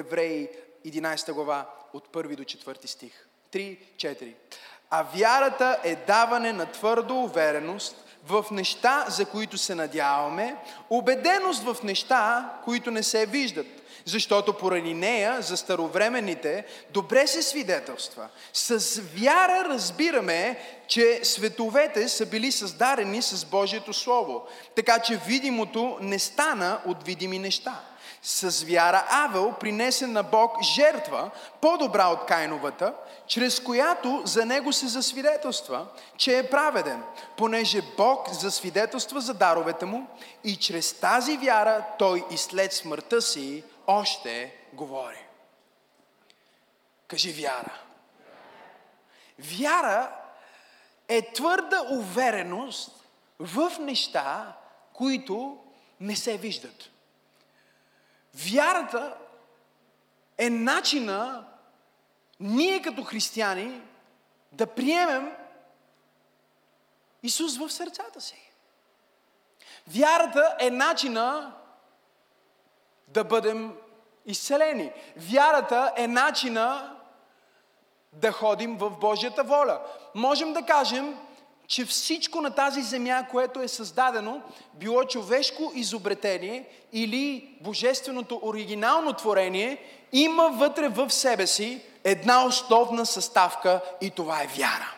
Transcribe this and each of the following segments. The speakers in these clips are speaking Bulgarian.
Евреи 11 глава от 1 до 4 стих. 3-4. А вярата е даване на твърда увереност в неща, за които се надяваме, убеденост в неща, които не се виждат. Защото поради нея, за старовременните, добре се свидетелства. С вяра разбираме, че световете са били създадени с Божието Слово, така че видимото не стана от видими неща. С вяра Авел принесе на Бог жертва, по-добра от Кайновата, чрез която за него се засвидетелства, че е праведен, понеже Бог засвидетелства за даровете му и чрез тази вяра той и след смъртта си още говори. Кажи вяра. Вяра е твърда увереност в неща, които не се виждат. Вярата е начина ние като християни да приемем Исус в сърцата си. Вярата е начина да бъдем изцелени. Вярата е начина да ходим в Божията воля. Можем да кажем, че всичко на тази земя, което е създадено, било човешко изобретение или божественото оригинално творение, има вътре в себе си една основна съставка и това е вяра.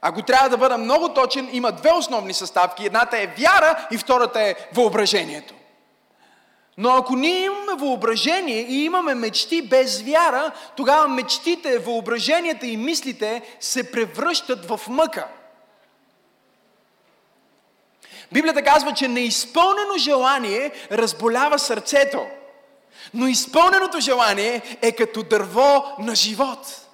Ако трябва да бъда много точен, има две основни съставки. Едната е вяра и втората е въображението. Но ако ние имаме въображение и имаме мечти без вяра, тогава мечтите, въображенията и мислите се превръщат в мъка. Библията казва, че неизпълнено желание разболява сърцето. Но изпълненото желание е като дърво на живот.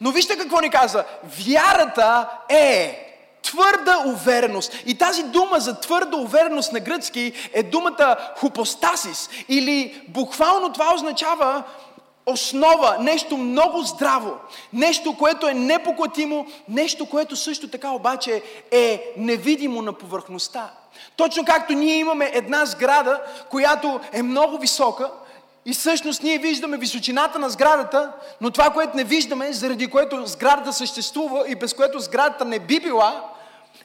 Но вижте какво ни казва. Вярата е твърда увереност. И тази дума за твърда увереност на гръцки е думата хупостасис. Или буквално това означава основа, нещо много здраво, нещо, което е непоклатимо, нещо, което също така обаче е невидимо на повърхността. Точно както ние имаме една сграда, която е много висока, и всъщност ние виждаме височината на сградата, но това, което не виждаме, заради което сградата съществува и без което сградата не би била,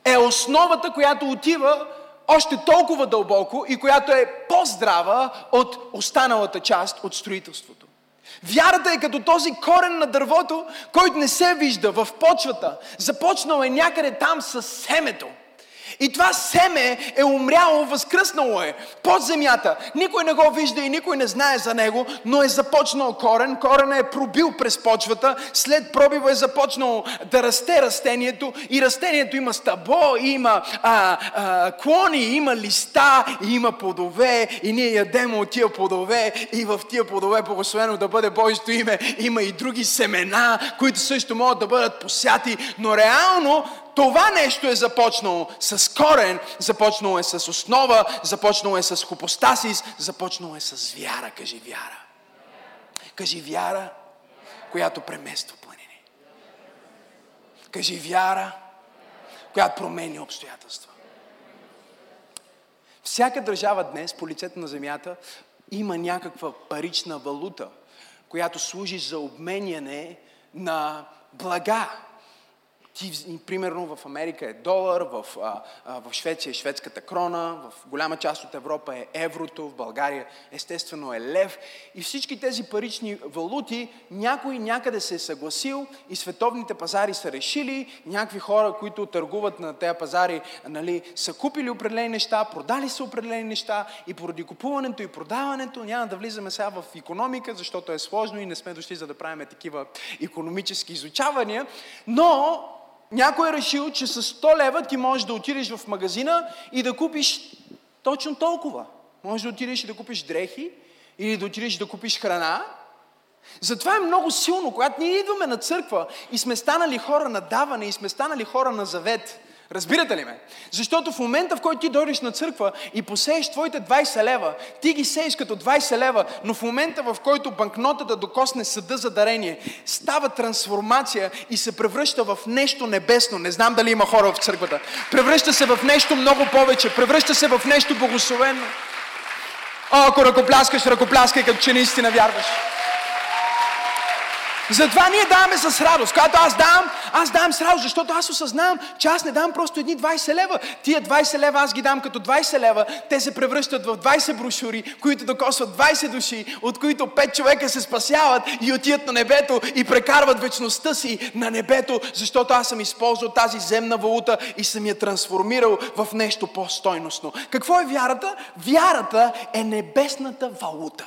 е основата, която отива още толкова дълбоко и която е по-здрава от останалата част от строителството. Вярата е като този корен на дървото, който не се вижда в почвата. Започнал е някъде там с семето – и това семе е умряло, възкръснало е под земята. Никой не го вижда и никой не знае за него, но е започнал корен. Корен е пробил през почвата. След пробива е започнало да расте растението. И растението има стъбо, има а, а, клони, има листа, има плодове. И ние ядем от тия плодове. И в тия плодове, благословено да бъде Божието име, има и други семена, които също могат да бъдат посяти. Но реално това нещо е започнало с корен, започнало е с основа, започнало е с хупостасис, започнало е с вяра. Кажи вяра. Кажи вяра, която премества планини. Кажи вяра, която променя обстоятелства. Всяка държава днес по лицето на земята има някаква парична валута, която служи за обменяне на блага, ти, примерно в Америка е долар, в, а, а, в Швеция е шведската крона, в голяма част от Европа е еврото, в България естествено е лев. И всички тези парични валути някой някъде се е съгласил и световните пазари са решили, някакви хора, които търгуват на тези пазари, нали, са купили определени неща, продали са определени неща и поради купуването и продаването, няма да влизаме сега в економика, защото е сложно и не сме дошли за да правим такива економически изучавания, но някой е решил, че с 100 лева ти можеш да отидеш в магазина и да купиш точно толкова. Може да отидеш и да купиш дрехи, или да отидеш да купиш храна. Затова е много силно, когато ние идваме на църква и сме станали хора на даване и сме станали хора на завет. Разбирате ли ме? Защото в момента, в който ти дойдеш на църква и посееш твоите 20 лева, ти ги сееш като 20 лева, но в момента, в който банкнотата докосне съда за дарение, става трансформация и се превръща в нещо небесно. Не знам дали има хора в църквата. Превръща се в нещо много повече. Превръща се в нещо благословено. О, ако ръкопляскаш, ръкопляскай, като че наистина вярваш. Затова ние даваме с радост. Когато аз давам, аз давам с радост, защото аз осъзнавам, че аз не давам просто едни 20 лева. Тия 20 лева аз ги дам като 20 лева. Те се превръщат в 20 брошури, които докосват 20 души, от които 5 човека се спасяват и отият на небето и прекарват вечността си на небето, защото аз съм използвал тази земна валута и съм я трансформирал в нещо по-стойностно. Какво е вярата? Вярата е небесната валута.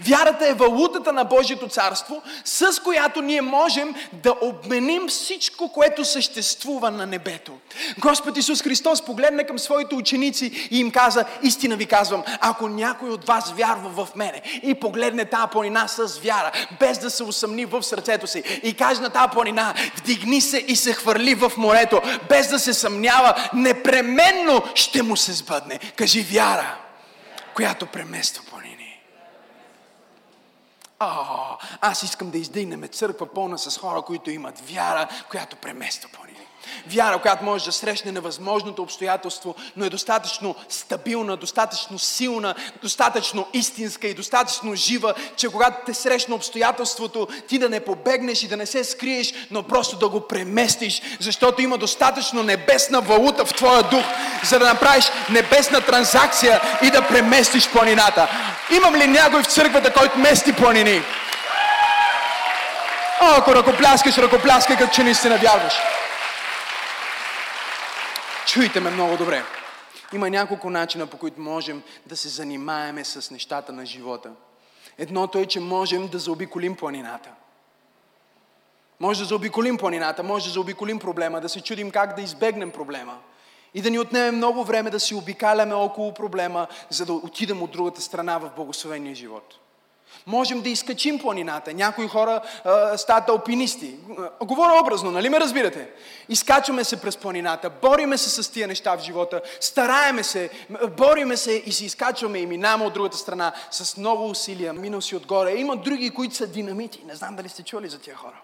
Вярата е валутата на Божието царство, с която ние можем да обменим всичко, което съществува на небето. Господ Исус Христос погледна към своите ученици и им каза, истина ви казвам, ако някой от вас вярва в мене и погледне тази планина с вяра, без да се усъмни в сърцето си и каже на тази планина, вдигни се и се хвърли в морето, без да се съмнява, непременно ще му се сбъдне. Кажи вяра, която премества О, аз искам да издигнем църква пълна с хора, които имат вяра, която премества по Вяра, която може да срещне невъзможното обстоятелство, но е достатъчно стабилна, достатъчно силна, достатъчно истинска и достатъчно жива, че когато те срещне обстоятелството, ти да не побегнеш и да не се скриеш, но просто да го преместиш, защото има достатъчно небесна валута в твоя дух, за да направиш небесна транзакция и да преместиш планината. Имам ли някой в църквата, който мести планини? О, ако ръкопляскаш, ръкопляскай, като че наистина вярваш. Чуйте ме много добре. Има няколко начина, по които можем да се занимаеме с нещата на живота. Едното е, че можем да заобиколим планината. Може да заобиколим планината, може да заобиколим проблема, да се чудим как да избегнем проблема. И да ни отнеме много време да си обикаляме около проблема, за да отидем от другата страна в благословения живот. Можем да изкачим планината. Някои хора а, стават алпинисти. Говоря образно, нали ме разбирате? Изкачваме се през планината, бориме се с тия неща в живота, стараеме се, бориме се и се изкачваме и минаваме от другата страна с много усилия. Минал си отгоре. Има други, които са динамити. Не знам дали сте чули за тия хора.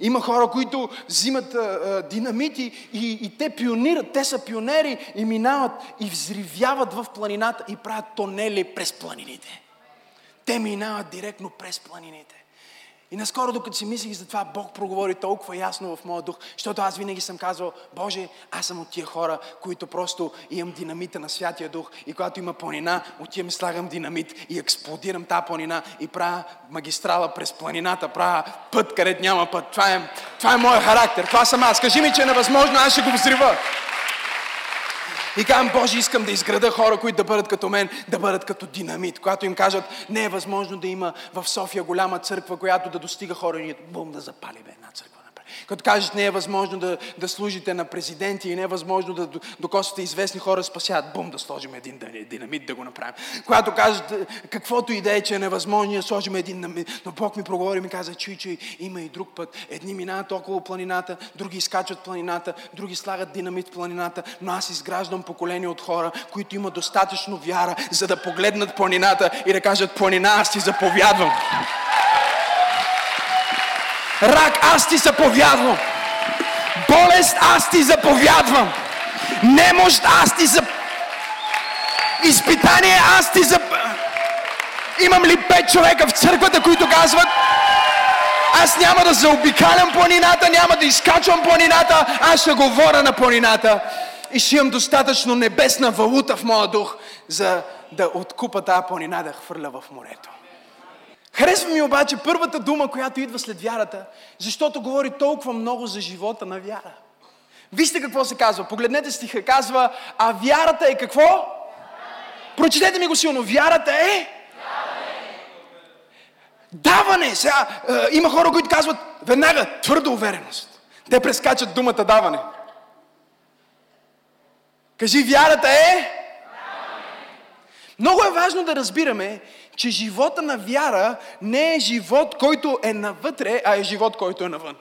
Има хора, които взимат а, а, динамити и, и те пионират, те са пионери и минават и взривяват в планината и правят тонели през планините. Те минават директно през планините. И наскоро, докато си мислих за това, Бог проговори толкова ясно в моя дух, защото аз винаги съм казвал, Боже, аз съм от тия хора, които просто имам динамита на Святия Дух и когато има планина, отивам и слагам динамит и експлодирам тази планина и правя магистрала през планината, правя път, където няма път. Това е, това е моят характер, това съм аз. Кажи ми, че е невъзможно, аз ще го взрива. И казвам, Боже, искам да изграда хора, които да бъдат като мен, да бъдат като динамит. Когато им кажат, не е възможно да има в София голяма църква, която да достига хора, и бум да запалим една църква. Като кажеш, не е възможно да, да служите на президенти и не е възможно да докосвате известни хора спасяват, бум, да сложим един динамит да го направим. Когато кажеш, каквото и е, че е невъзможно, да сложим един динамит. Но Бог ми проговори и ми каза, чуй, чуй, има и друг път. Едни минават около планината, други изкачват планината, други слагат динамит в планината, но аз изграждам поколение от хора, които имат достатъчно вяра, за да погледнат планината и да кажат, планина, аз ти заповядвам. Рак, аз ти заповядвам. Болест, аз ти заповядвам. Немощ, аз ти за... Изпитание, аз ти за... Имам ли пет човека в църквата, които казват, аз няма да заобикалям планината, няма да изкачвам планината, аз ще говоря на планината и ще имам достатъчно небесна валута в моя дух, за да откупа тази планина да хвърля в морето. Харесва ми обаче първата дума, която идва след вярата, защото говори толкова много за живота на вяра. Вижте какво се казва. Погледнете стиха. Казва, а вярата е какво? Прочетете ми го силно. Вярата е? Даване. Сега, е, има хора, които казват веднага твърда увереност. Те прескачат думата даване. Кажи, вярата е? Много е важно да разбираме, че живота на вяра не е живот, който е навътре, а е живот, който е навън.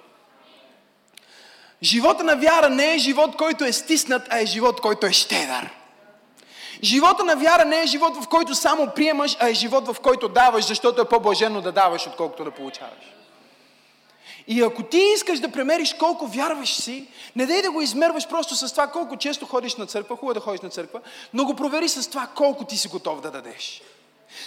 Живота на вяра не е живот, който е стиснат, а е живот, който е щедър. Живота на вяра не е живот, в който само приемаш, а е живот, в който даваш, защото е по-блажено да даваш, отколкото да получаваш. И ако ти искаш да премериш колко вярваш си, не дай да го измерваш просто с това колко често ходиш на църква, хубаво е да ходиш на църква, но го провери с това колко ти си готов да дадеш.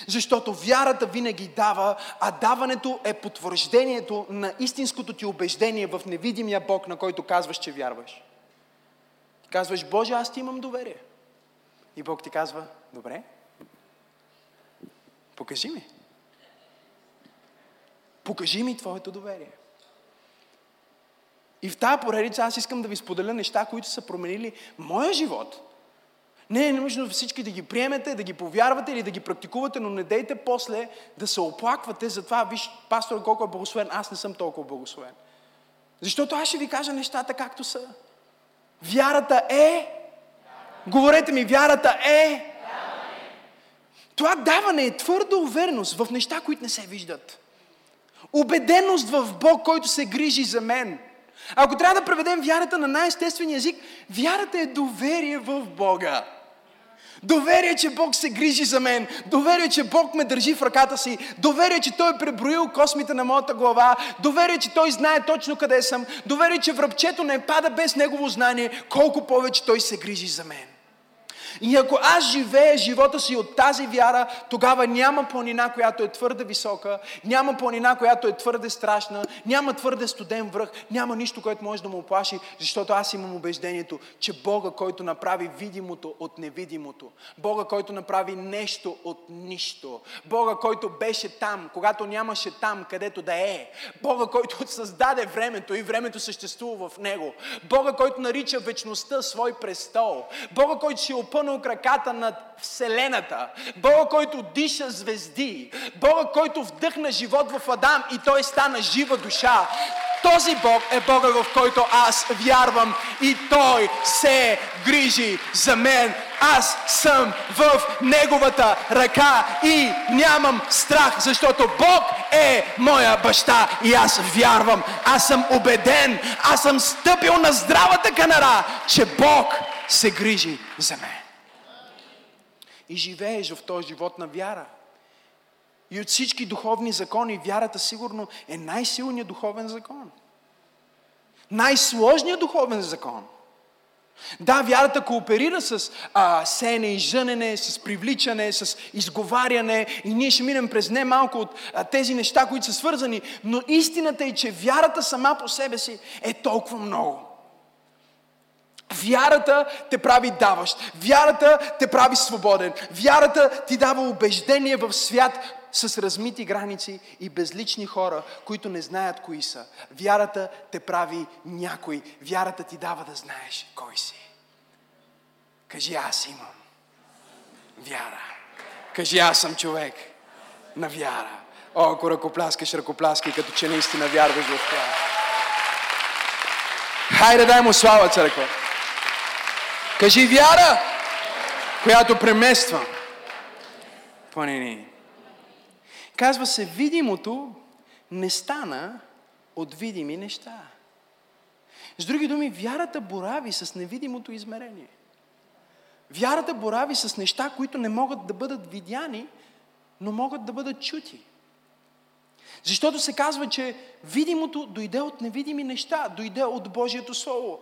Защото вярата винаги дава, а даването е потвърждението на истинското ти убеждение в невидимия Бог, на който казваш, че вярваш. Казваш, Боже, аз ти имам доверие. И Бог ти казва, добре, покажи ми. Покажи ми твоето доверие. И в тази поредица аз искам да ви споделя неща, които са променили моя живот. Не е нужно всички да ги приемете, да ги повярвате или да ги практикувате, но не дейте после да се оплаквате за това, виж, пастор, колко е благословен, аз не съм толкова благословен. Защото аз ще ви кажа нещата както са. Вярата е... Говорете ми, вярата е... Това даване е твърда увереност в неща, които не се виждат. Убеденост в Бог, който се грижи за мен. Ако трябва да преведем вярата на най-естествения език, вярата е доверие в Бога. Доверие, че Бог се грижи за мен. Доверие, че Бог ме държи в ръката си. Доверие, че Той е преброил космите на моята глава. Доверие, че Той знае точно къде съм. Доверие, че връбчето не пада без Негово знание. Колко повече Той се грижи за мен. И ако аз живея живота си от тази вяра, тогава няма планина, която е твърде висока, няма планина, която е твърде страшна, няма твърде студен връх, няма нищо, което може да му оплаши, защото аз имам убеждението, че Бога, който направи видимото от невидимото, Бога, който направи нещо от нищо, Бога, който беше там, когато нямаше там, където да е, Бога, който създаде времето и времето съществува в Него, Бога, който нарича вечността свой престол, Бога, който си опъна опънал краката над Вселената. Бога, който диша звезди. Бога, който вдъхна живот в Адам и той стана жива душа. Този Бог е Бога, в който аз вярвам и Той се грижи за мен. Аз съм в Неговата ръка и нямам страх, защото Бог е моя баща и аз вярвам. Аз съм убеден, аз съм стъпил на здравата канара, че Бог се грижи за мен и живееш в този живот на вяра. И от всички духовни закони, вярата сигурно е най-силният духовен закон. Най-сложният духовен закон. Да, вярата кооперира с а, сене и жънене, с привличане, с изговаряне и ние ще минем през не малко от а, тези неща, които са свързани, но истината е, че вярата сама по себе си е толкова много. Вярата те прави даващ. Вярата те прави свободен. Вярата ти дава убеждение в свят с размити граници и безлични хора, които не знаят кои са. Вярата те прави някой. Вярата ти дава да знаеш кой си. Кажи, аз имам вяра. Кажи, аз съм човек на вяра. О, ако ръкопляскаш, ръкопляскай, като че наистина вярваш в това. Хайде, дай му слава, църква. Кажи вяра, която премества планини. Казва се, видимото не стана от видими неща. С други думи, вярата борави с невидимото измерение. Вярата борави с неща, които не могат да бъдат видяни, но могат да бъдат чути. Защото се казва, че видимото дойде от невидими неща, дойде от Божието Слово.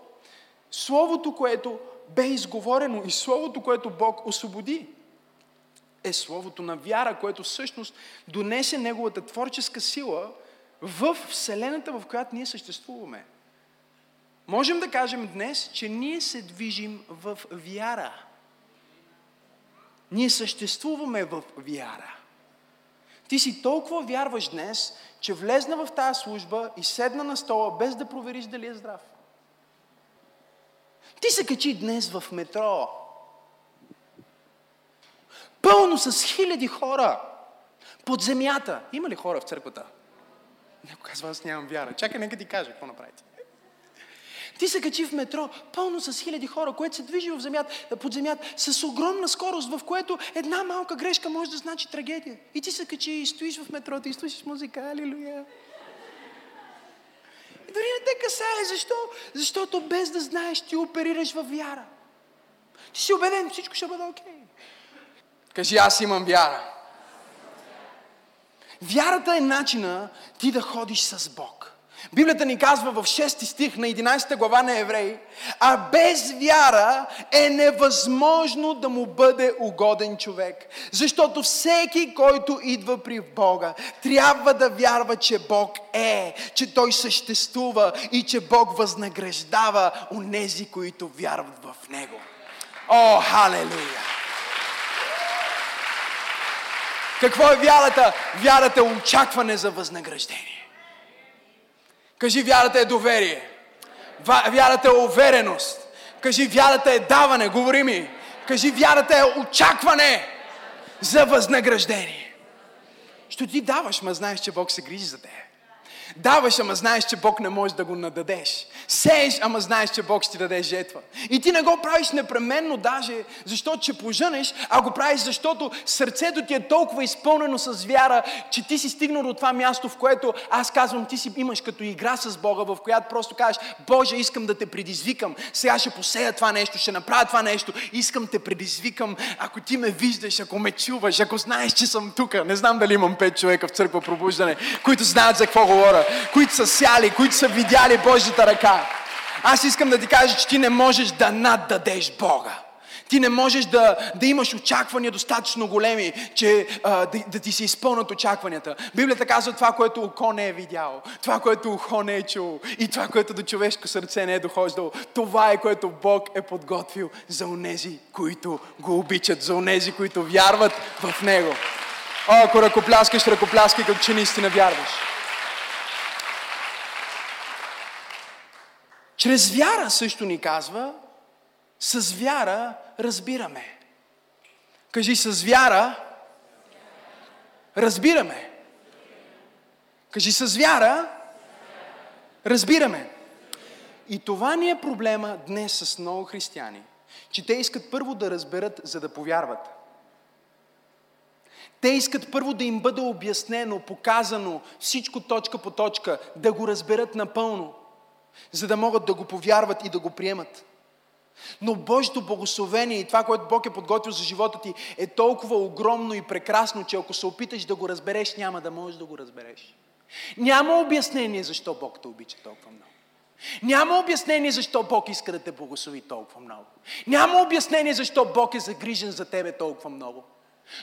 Словото, което бе изговорено и Словото, което Бог освободи, е Словото на вяра, което всъщност донесе Неговата творческа сила в Вселената, в която ние съществуваме. Можем да кажем днес, че ние се движим в вяра. Ние съществуваме в вяра. Ти си толкова вярваш днес, че влезна в тази служба и седна на стола, без да провериш дали е здрав. Ти се качи днес в метро. Пълно с хиляди хора. Под земята. Има ли хора в църквата? Някой казва, аз нямам вяра. Чакай, нека ти кажа какво направите. Ти се качи в метро, пълно с хиляди хора, което се движи в земята, под земята, с огромна скорост, в което една малка грешка може да значи трагедия. И ти се качи и стоиш в метрото и слушаш музика, алилуя. Дори не те касае. Защо? Защото без да знаеш, ти оперираш във вяра. Ти си убеден, всичко ще бъде окей. Okay. Кажи, аз имам вяра. Вярата е начина ти да ходиш с Бог. Библията ни казва в 6 стих на 11 глава на Евреи, а без вяра е невъзможно да му бъде угоден човек. Защото всеки, който идва при Бога, трябва да вярва, че Бог е, че Той съществува и че Бог възнаграждава нези, които вярват в Него. О, халелуя! Какво е вярата? Вярата е очакване за възнаграждение. Кажи, вярата е доверие. Вярата е увереност. Кажи, вярата е даване. Говори ми. Кажи, вярата е очакване за възнаграждение. Що ти даваш, ма знаеш, че Бог се грижи за теб. Даваш, ама знаеш, че Бог не може да го нададеш. Сееш, ама знаеш, че Бог ще ти даде жетва. И ти не го правиш непременно даже, защото че поженеш, а го правиш, защото сърцето ти е толкова изпълнено с вяра, че ти си стигнал до това място, в което аз казвам, ти си имаш като игра с Бога, в която просто кажеш, Боже, искам да те предизвикам. Сега ще посея това нещо, ще направя това нещо. Искам те предизвикам. Ако ти ме виждаш, ако ме чуваш, ако знаеш, че съм тук. Не знам дали имам пет човека в църква пробуждане, които знаят за какво говоря които са сяли, които са видяли Божията ръка. Аз искам да ти кажа, че ти не можеш да наддадеш Бога. Ти не можеш да, да имаш очаквания достатъчно големи, че а, да, да ти се изпълнат очакванията. Библията казва това, което око не е видяло, това, което ухо не е чуло и това, което до човешко сърце не е дохождало. Това е което Бог е подготвил за онези, които го обичат, за онези, които вярват в Него. О, ако ръкопляскаш, ръкопляскай, като че наистина вярваш. Чрез вяра също ни казва, с вяра разбираме. Кажи с вяра разбираме. Кажи с вяра разбираме. И това ни е проблема днес с много християни, че те искат първо да разберат, за да повярват. Те искат първо да им бъде обяснено, показано всичко точка по точка, да го разберат напълно за да могат да го повярват и да го приемат. Но Божието благословение и това, което Бог е подготвил за живота ти, е толкова огромно и прекрасно, че ако се опиташ да го разбереш, няма да можеш да го разбереш. Няма обяснение защо Бог те обича толкова много. Няма обяснение защо Бог иска да те благослови толкова много. Няма обяснение защо Бог е загрижен за тебе толкова много.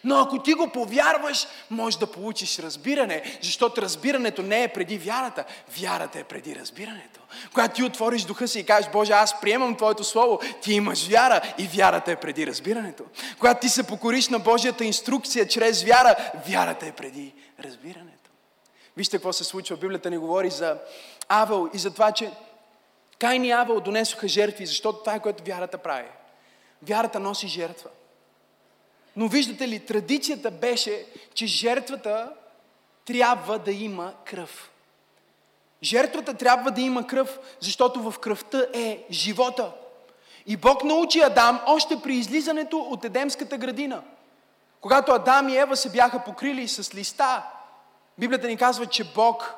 Но ако ти го повярваш, можеш да получиш разбиране, защото разбирането не е преди вярата. Вярата е преди разбирането. Когато ти отвориш духа си и кажеш, Боже, аз приемам Твоето Слово, ти имаш вяра и вярата е преди разбирането. Когато ти се покориш на Божията инструкция чрез вяра, вярата е преди разбирането. Вижте какво се случва. Библията ни говори за Авел и за това, че Кайн и Авел донесоха жертви, защото това е което вярата прави. Вярата носи жертва. Но виждате ли, традицията беше, че жертвата трябва да има кръв. Жертвата трябва да има кръв, защото в кръвта е живота. И Бог научи Адам още при излизането от Едемската градина. Когато Адам и Ева се бяха покрили с листа, Библията ни казва, че Бог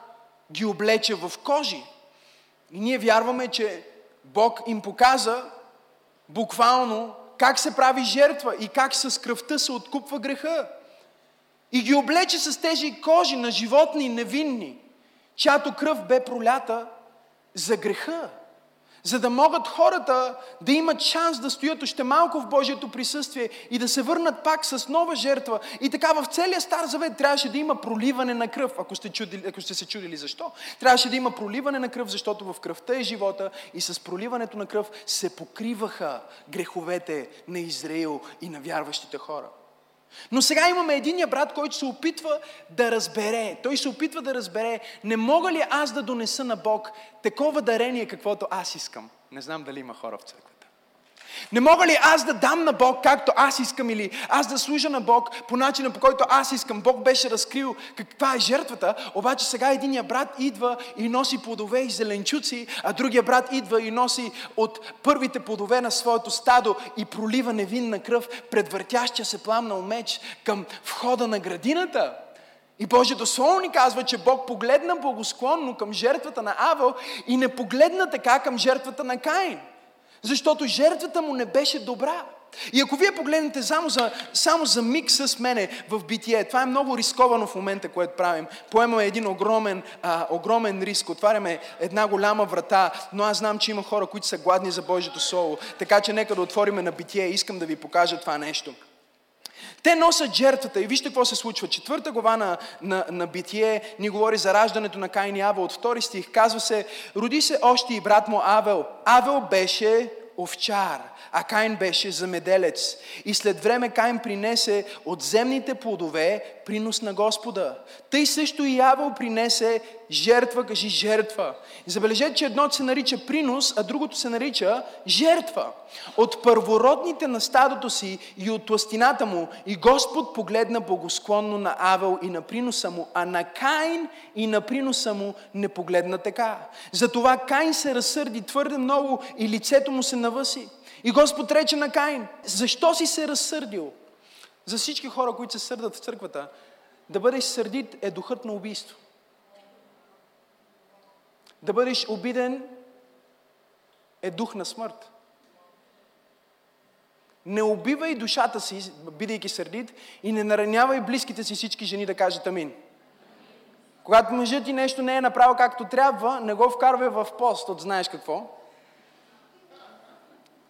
ги облече в кожи. И ние вярваме, че Бог им показа буквално как се прави жертва и как с кръвта се откупва греха. И ги облече с тези кожи на животни невинни, чиято кръв бе пролята за греха. За да могат хората да имат шанс да стоят още малко в Божието присъствие и да се върнат пак с нова жертва. И така в целия Стар Завет трябваше да има проливане на кръв, ако сте, чудили, ако сте се чудили защо. Трябваше да има проливане на кръв, защото в кръвта е живота и с проливането на кръв се покриваха греховете на Израил и на вярващите хора. Но сега имаме единия брат, който се опитва да разбере. Той се опитва да разбере, не мога ли аз да донеса на Бог такова дарение, каквото аз искам. Не знам дали има хора в църква. Не мога ли аз да дам на Бог както аз искам или аз да служа на Бог по начина по който аз искам? Бог беше разкрил каква е жертвата, обаче сега единия брат идва и носи плодове и зеленчуци, а другия брат идва и носи от първите плодове на своето стадо и пролива невинна кръв пред въртящия се пламнал меч към входа на градината. И Божието Слово ни казва, че Бог погледна благосклонно към жертвата на Авел и не погледна така към жертвата на Каин. Защото жертвата му не беше добра. И ако вие погледнете само за, само за миг с мене в битие, това е много рисковано в момента, което правим. Поемаме един огромен, а, огромен риск, отваряме една голяма врата, но аз знам, че има хора, които са гладни за Божието Слово. Така че нека да отвориме на битие. Искам да ви покажа това нещо. Те носят жертвата и вижте какво се случва. Четвърта глава на, на, на Битие ни говори за раждането на Каин и Авел. От втори стих казва се, роди се още и брат му Авел. Авел беше овчар а Каин беше замеделец. И след време Каин принесе от земните плодове принос на Господа. Тъй също и Авел принесе жертва, кажи жертва. Забележете, че едното се нарича принос, а другото се нарича жертва. От първородните на стадото си и от пластината му и Господ погледна благосклонно на Авел и на приноса му, а на Каин и на приноса му не погледна така. Затова Каин се разсърди твърде много и лицето му се навъси. И Господ рече на Каин, защо си се разсърдил? За всички хора, които се сърдат в църквата, да бъдеш сърдит е духът на убийство. Да бъдеш обиден е дух на смърт. Не убивай душата си, бидейки сърдит, и не наранявай близките си всички жени да кажат амин. Когато мъжът ти нещо не е направил както трябва, не го вкарвай в пост от знаеш какво.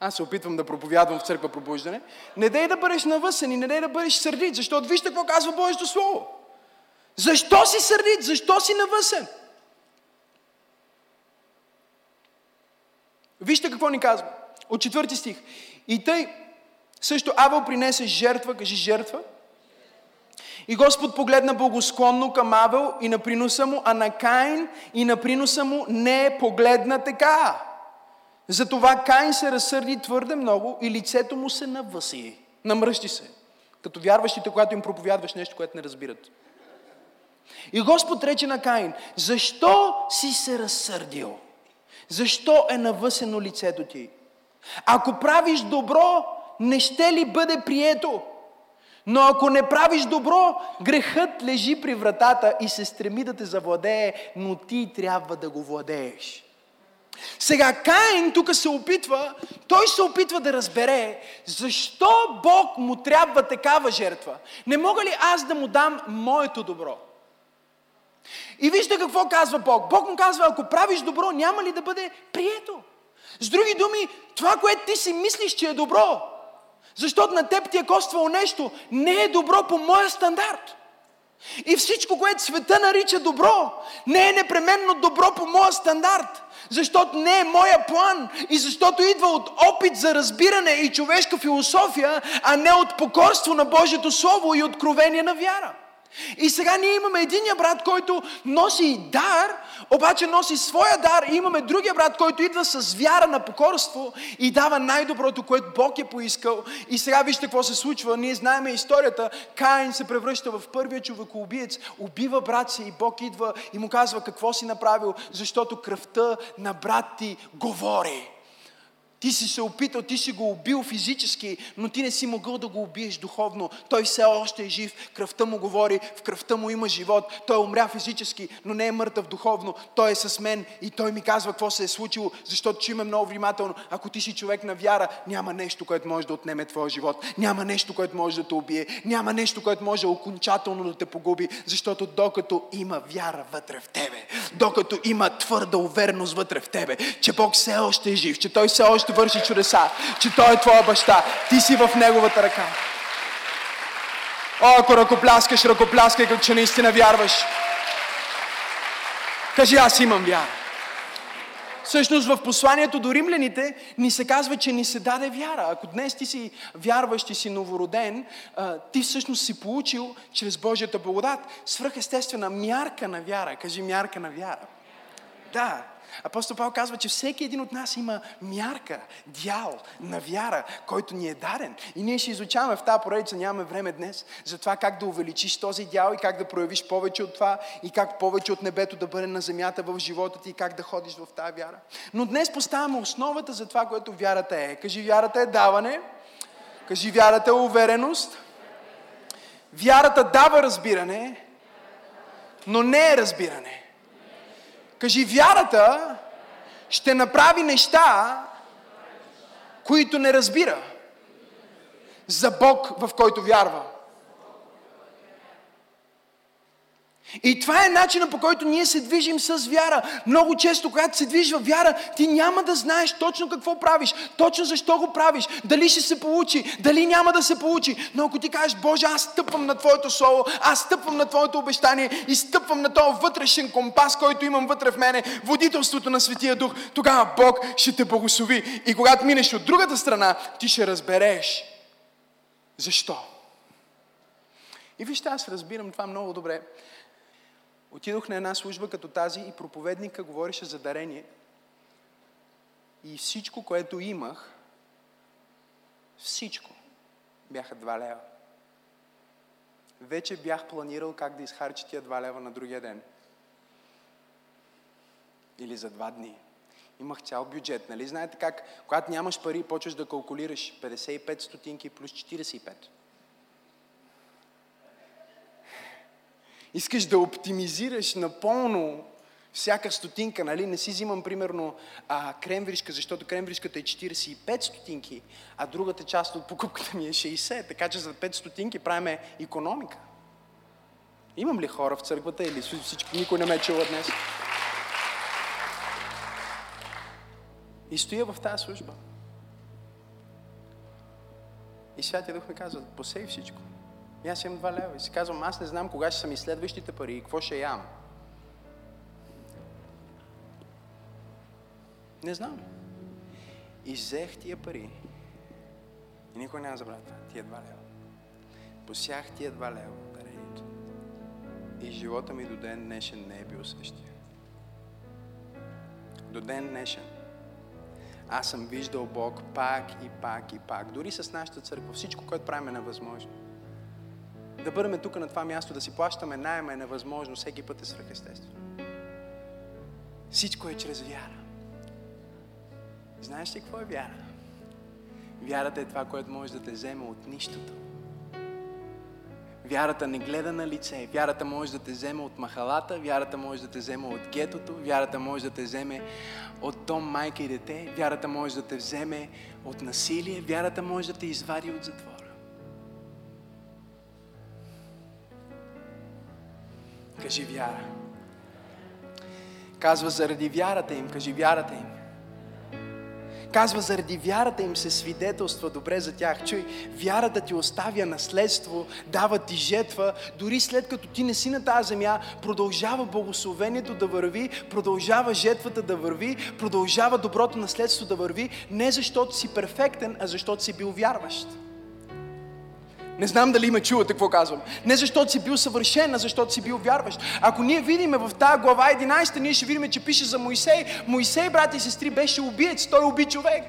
Аз се опитвам да проповядвам в църква пробуждане. Не дай да бъдеш навъсен и не дай да бъдеш сърдит, защото вижте какво казва Божието Слово. Защо си сърдит? Защо си навъсен? Вижте какво ни казва. От четвърти стих. И тъй, също Авел принесе жертва, кажи жертва. И Господ погледна благосклонно към Авел и на приноса му, а на Каин и на приноса му не е погледна така. Затова Каин се разсърди твърде много и лицето му се навъси. Намръщи се. Като вярващите, когато им проповядваш нещо, което не разбират. И Господ рече на Каин, защо си се разсърдил? Защо е навъсено лицето ти? Ако правиш добро, не ще ли бъде прието? Но ако не правиш добро, грехът лежи при вратата и се стреми да те завладее, но ти трябва да го владееш. Сега Каин тук се опитва, той се опитва да разбере защо Бог му трябва такава жертва. Не мога ли аз да му дам моето добро? И вижте какво казва Бог. Бог му казва, ако правиш добро, няма ли да бъде прието? С други думи, това, което ти си мислиш, че е добро, защото на теб ти е коствало нещо, не е добро по моя стандарт. И всичко, което света нарича добро, не е непременно добро по моя стандарт защото не е моя план и защото идва от опит за разбиране и човешка философия, а не от покорство на Божието Слово и откровение на вяра. И сега ние имаме единия брат, който носи дар, обаче носи своя дар и имаме другия брат, който идва с вяра на покорство и дава най-доброто, което Бог е поискал. И сега вижте какво се случва. Ние знаем историята. Каин се превръща в първия човекоубиец, убива брат си и Бог идва и му казва какво си направил, защото кръвта на брат ти говори. Ти си се опитал, ти си го убил физически, но ти не си могъл да го убиеш духовно. Той все още е жив, кръвта му говори, в кръвта му има живот. Той умря физически, но не е мъртъв духовно. Той е с мен и той ми казва какво се е случило, защото чуме много внимателно. Ако ти си човек на вяра, няма нещо, което може да отнеме твоя живот. Няма нещо, което може да те убие. Няма нещо, което може окончателно да те погуби, защото докато има вяра вътре в тебе, докато има твърда увереност вътре в тебе, че Бог все още е жив, че Той все още ще върши чудеса, че Той е твоя баща. Ти си в Неговата ръка. О, ако ръкопляскаш, ръкопляскай, като че наистина вярваш. Кажи, аз имам вяра. Всъщност в посланието до римляните ни се казва, че ни се даде вяра. Ако днес ти си вярващ и си новороден, ти всъщност си получил чрез Божията благодат свръхестествена мярка на вяра. Кажи мярка на вяра. Да, Апостол Павел казва, че всеки един от нас има мярка, дял на вяра, който ни е даден. И ние ще изучаваме в тази поредица, нямаме време днес, за това как да увеличиш този дял и как да проявиш повече от това и как повече от небето да бъде на земята в живота ти и как да ходиш в тази вяра. Но днес поставяме основата за това, което вярата е. Кажи, вярата е даване. Кажи, вярата е увереност. Вярата дава разбиране, но не е разбиране. Кажи, вярата ще направи неща, които не разбира. за Бог, в който вярва. И това е начинът по който ние се движим с вяра. Много често, когато се движиш вяра, ти няма да знаеш точно какво правиш, точно защо го правиш, дали ще се получи, дали няма да се получи. Но ако ти кажеш, Боже, аз стъпвам на Твоето Слово, аз стъпвам на Твоето обещание и стъпвам на този вътрешен компас, който имам вътре в мене, водителството на Светия Дух, тогава Бог ще те благослови. И когато минеш от другата страна, ти ще разбереш защо. И вижте, аз разбирам това много добре. Отидох на една служба като тази и проповедника говореше за дарение. И всичко, което имах, всичко, бяха 2 лева. Вече бях планирал как да изхарча тия 2 лева на другия ден. Или за два дни. Имах цял бюджет. Нали знаете как, когато нямаш пари, почваш да калкулираш 55 стотинки плюс 45. Искаш да оптимизираш напълно всяка стотинка, нали? Не си взимам примерно а, кремвришка, защото кремвришката е 45 стотинки, а другата част от покупката ми е 60, така че за 5 стотинки правим економика. Имам ли хора в църквата или всички, никой не ме е чува днес? И стоя в тази служба. И Святия Дух ми казва, посей всичко. И аз имам два лева. И си казвам, аз не знам кога ще са ми следващите пари и какво ще ям. Не знам. И взех тия пари. И никой няма забравя това. Тия два лева. Посях тия два лева дарението. И живота ми до ден днешен не е бил същия. До ден днешен. Аз съм виждал Бог пак и пак и пак. Дори с нашата църква. Всичко, което правим е невъзможно. Да бъдем тук на това място, да си плащаме найема е невъзможно, всеки път е свръхестествено. Всичко е чрез вяра. Знаеш ли какво е вяра? Вярата е това, което може да те вземе от нищото. Вярата не гледа на лице. Вярата може да те вземе от махалата, вярата може да те вземе от гетото, вярата може да те вземе от дом, майка и дете, вярата може да те вземе от насилие, вярата може да те извади от затвора. Кажи вяра. Казва заради вярата им, кажи вярата им. Казва, заради вярата им се свидетелства добре за тях. Чуй, вярата ти оставя наследство, дава ти жетва, дори след като ти не си на тази земя, продължава благословението да върви, продължава жетвата да върви, продължава доброто наследство да върви, не защото си перфектен, а защото си бил вярващ. Не знам дали ме чувате какво казвам. Не защото си бил съвършен, а защото си бил вярващ. Ако ние видиме в тази глава 11, ние ще видим, че пише за Моисей. Моисей, брати и сестри, беше убиец. Той уби човек.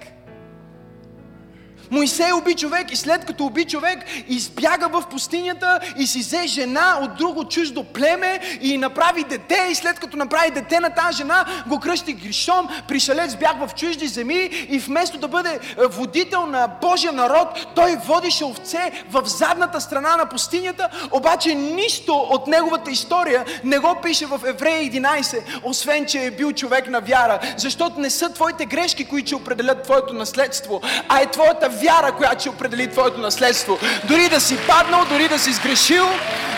Моисей уби човек и след като уби човек, избяга в пустинята и си взе жена от друго чуждо племе и направи дете. И след като направи дете на тази жена, го кръщи Гришом, пришелец бях в чужди земи и вместо да бъде е, водител на Божия народ, той водише овце в задната страна на пустинята, обаче нищо от неговата история не го пише в Еврея 11, освен, че е бил човек на вяра, защото не са твоите грешки, които ще определят твоето наследство, а е твоята вяра, която ще определи твоето наследство. Дори да си паднал, дори да си сгрешил,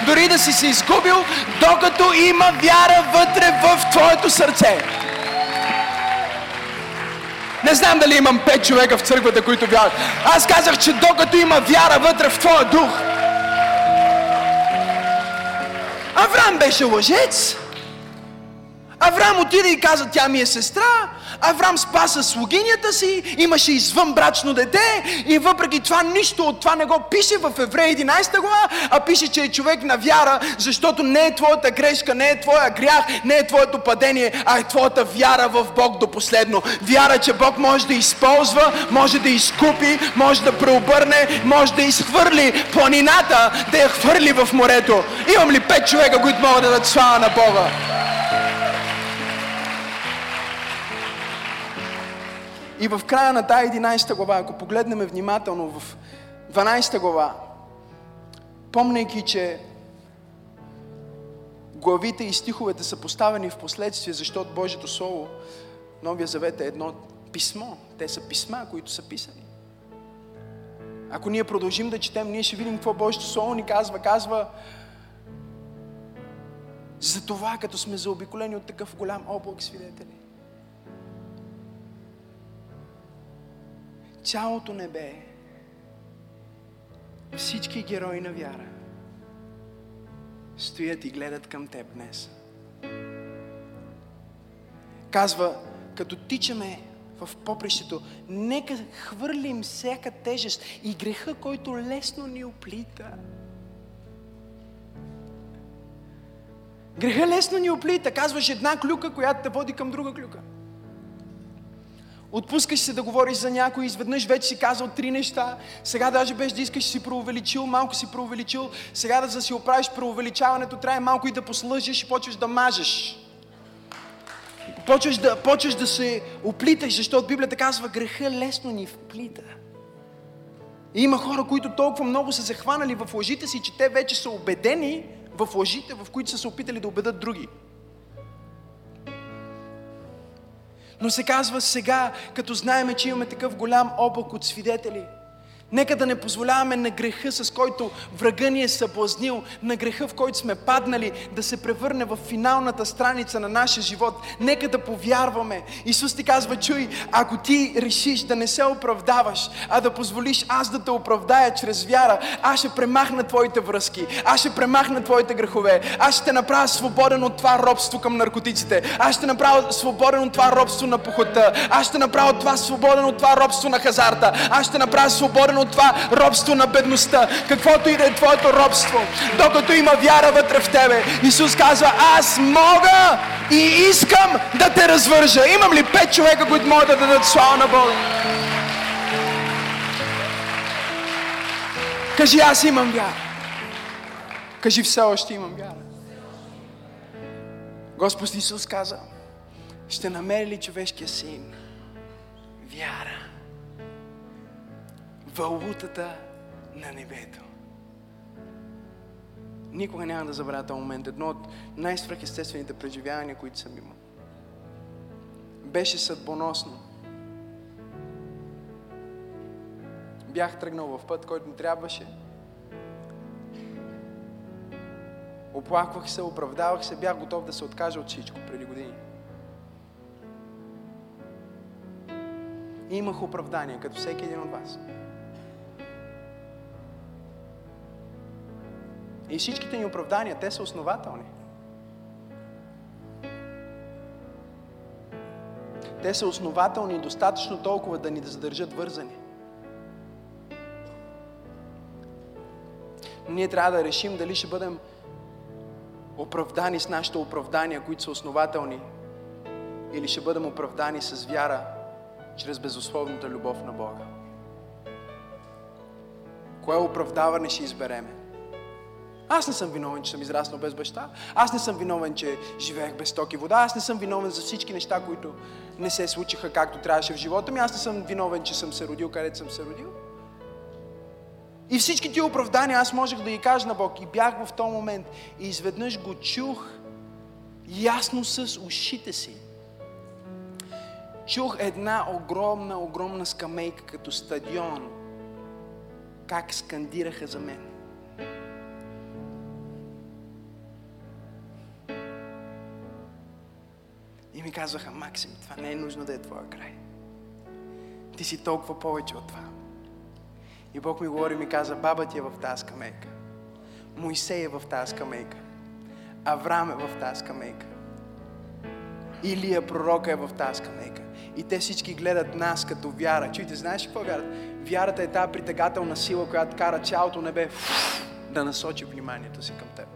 дори да си се изгубил, докато има вяра вътре в твоето сърце. Не знам дали имам пет човека в църквата, които вярват. Аз казах, че докато има вяра вътре в твоя дух. Авраам беше лъжец. Авраам отиде и каза, тя ми е сестра. Авраам спаса слугинята си, имаше извънбрачно дете и въпреки това нищо от това не го пише в Еврея 11 глава, а пише, че е човек на вяра, защото не е твоята грешка, не е твоя грях, не е твоето падение, а е твоята вяра в Бог до последно. Вяра, че Бог може да използва, може да изкупи, може да преобърне, може да изхвърли планината, да я хвърли в морето. Имам ли пет човека, които могат да дадат слава на Бога? И в края на тази 11 глава, ако погледнем внимателно в 12 глава, помняйки, че главите и стиховете са поставени в последствие, защото Божието Слово, Новия Завет е едно писмо. Те са писма, които са писани. Ако ние продължим да четем, ние ще видим какво Божието Слово ни казва. Казва, за това, като сме заобиколени от такъв голям облак свидетели. Цялото небе, всички герои на вяра стоят и гледат към теб днес. Казва, като тичаме в попрището, нека хвърлим всяка тежест и греха, който лесно ни оплита. Греха лесно ни оплита. Казваш една клюка, която те води към друга клюка. Отпускаш се да говориш за някой, изведнъж вече си казал три неща, сега даже без да искаш си преувеличил, малко си преувеличил, сега да си оправиш преувеличаването, трябва малко и да послъжиш и почваш да мажеш. Почваш да, почваш да се оплиташ, защото Библията казва, греха лесно ни вплита. И има хора, които толкова много са захванали в лъжите си, че те вече са убедени в лъжите, в които са се опитали да убедат други. Но се казва сега, като знаеме, че имаме такъв голям облак от свидетели – Нека да не позволяваме на греха, с който врага ни е съблазнил, на греха, в който сме паднали, да се превърне в финалната страница на нашия живот. Нека да повярваме. Исус ти казва, чуй, ако ти решиш да не се оправдаваш, а да позволиш аз да те оправдая чрез вяра, аз ще премахна твоите връзки, аз ще премахна твоите грехове, аз ще те направя свободен от това робство към наркотиците, аз ще направя свободен от това робство на похота, аз ще направя това свободен от това робство на хазарта, аз ще направя свободен от това робство на бедността, каквото и да е твоето робство, докато има вяра вътре в тебе. Исус казва, аз мога и искам да те развържа. Имам ли пет човека, които могат да дадат слава на Бога? Кажи, аз имам вяра. Кажи, все още имам вяра. Господ Исус каза, ще намери ли човешкия син вяра? Валутата на небето. Никога няма да забравя този момент. Едно от най-свръхестествените преживявания, които съм имал. Беше съдбоносно. Бях тръгнал в път, който ми трябваше. Оплаквах се, оправдавах се, бях готов да се откажа от всичко преди години. И имах оправдание, като всеки един от вас. И всичките ни оправдания, те са основателни. Те са основателни достатъчно толкова да ни задържат вързани. Ние трябва да решим дали ще бъдем оправдани с нашите оправдания, които са основателни, или ще бъдем оправдани с вяра, чрез безусловната любов на Бога. Кое оправдаване ще избереме? Аз не съм виновен, че съм израснал без баща. Аз не съм виновен, че живеех без ток и вода. Аз не съм виновен за всички неща, които не се случиха както трябваше в живота ми. Аз не съм виновен, че съм се родил където съм се родил. И всички ти оправдания аз можех да ги кажа на Бог. И бях в този момент. И изведнъж го чух ясно с ушите си. Чух една огромна, огромна скамейка като стадион. Как скандираха за мен. Казваха, Максим, това не е нужно да е твоя край. Ти си толкова повече от това. И Бог ми говори и ми каза, баба ти е в тази скамейка. Моисей е в тази скамейка. Авраам е в тази скамейка. Илия пророка е в тази скамейка. И те всички гледат нас като вяра. Чуйте, знаеш какво вярат? Вярата е тази притегателна сила, която кара цялото небе да насочи вниманието си към теб.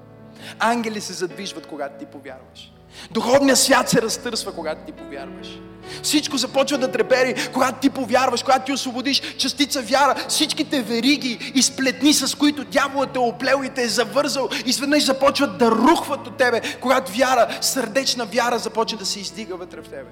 Ангели се задвижват, когато ти повярваш. Духовният свят се разтърсва, когато ти повярваш. Всичко започва да трепери, когато ти повярваш, когато ти освободиш частица вяра. Всичките вериги и сплетни, с които дяволът е оплел и те е завързал, изведнъж започват да рухват от тебе, когато вяра, сърдечна вяра започва да се издига вътре в тебе.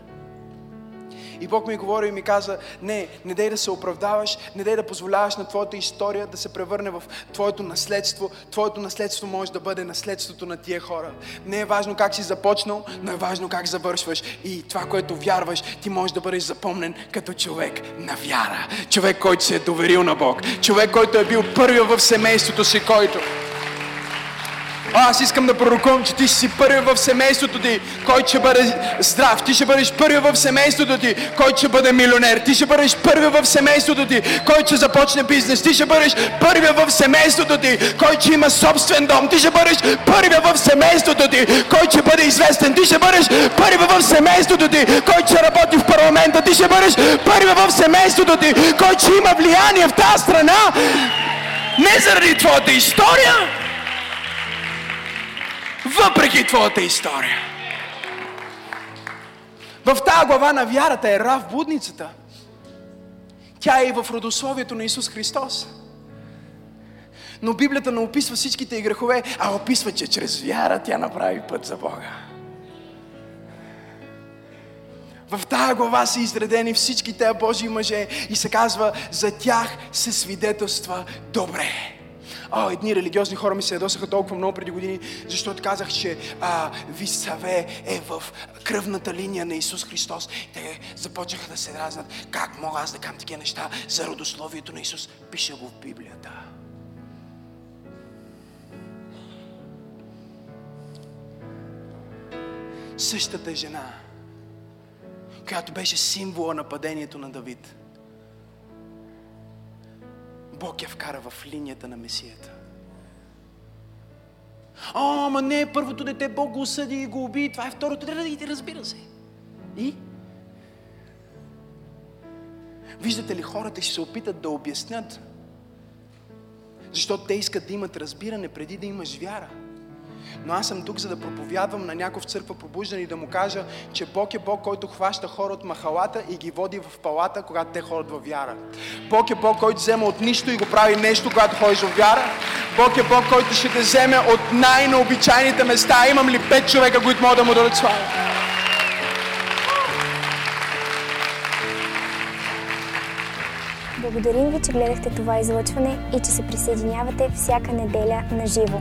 И Бог ми говори и ми каза, не, не дай да се оправдаваш, не дай да позволяваш на твоята история да се превърне в твоето наследство. Твоето наследство може да бъде наследството на тия хора. Не е важно как си започнал, но е важно как завършваш. И това, което вярваш, ти можеш да бъдеш запомнен като човек на вяра. Човек, който се е доверил на Бог. Човек, който е бил първия в семейството си, който аз искам да пророкувам, че ти ще си първи в семейството ти, който ще бъде здрав. Ти ще бъдеш първи в семейството ти, който ще бъде милионер. Ти ще бъдеш първи в семейството ти, който ще започне бизнес. Ти ще бъдеш първи в семейството ти, който ще има собствен дом. Ти ще бъдеш първи в семейството ти, който ще бъде известен. Ти ще бъдеш първи в семейството ти, който ще работи в парламента. Ти ще бъдеш първи в семейството ти, който ще има влияние в тази страна. Не заради твоята история, въпреки твоята история. В тази глава на вярата е Рав Будницата. Тя е и в родословието на Исус Христос. Но Библията не описва всичките и грехове, а описва, че чрез вяра тя направи път за Бога. В тази глава са изредени всички тези Божии мъже и се казва, за тях се свидетелства добре. О, едни религиозни хора ми се ядосаха толкова много преди години, защото казах, че а, Висаве е в кръвната линия на Исус Христос. Те започнаха да се разнат. Как мога аз да кам такива неща за родословието на Исус? Пише го в Библията. Същата жена, която беше символа на падението на Давид – Бог я вкара в линията на Месията. О, ама не, първото дете Бог го осъди и го уби, това е второто дете, разбира се. И? Виждате ли, хората ще се опитат да обяснят, защото те искат да имат разбиране преди да имаш вяра. Но аз съм тук, за да проповядвам на някой в църква пробуждане и да му кажа, че Бог е Бог, който хваща хора от махалата и ги води в палата, когато те ходят във вяра. Бог е Бог, който взема от нищо и го прави нещо, когато ходиш в вяра. Бог е Бог, който ще те вземе от най-необичайните места. Имам ли пет човека, които могат да му дадат слава? Благодарим ви, че гледахте това излъчване и че се присъединявате всяка неделя на живо.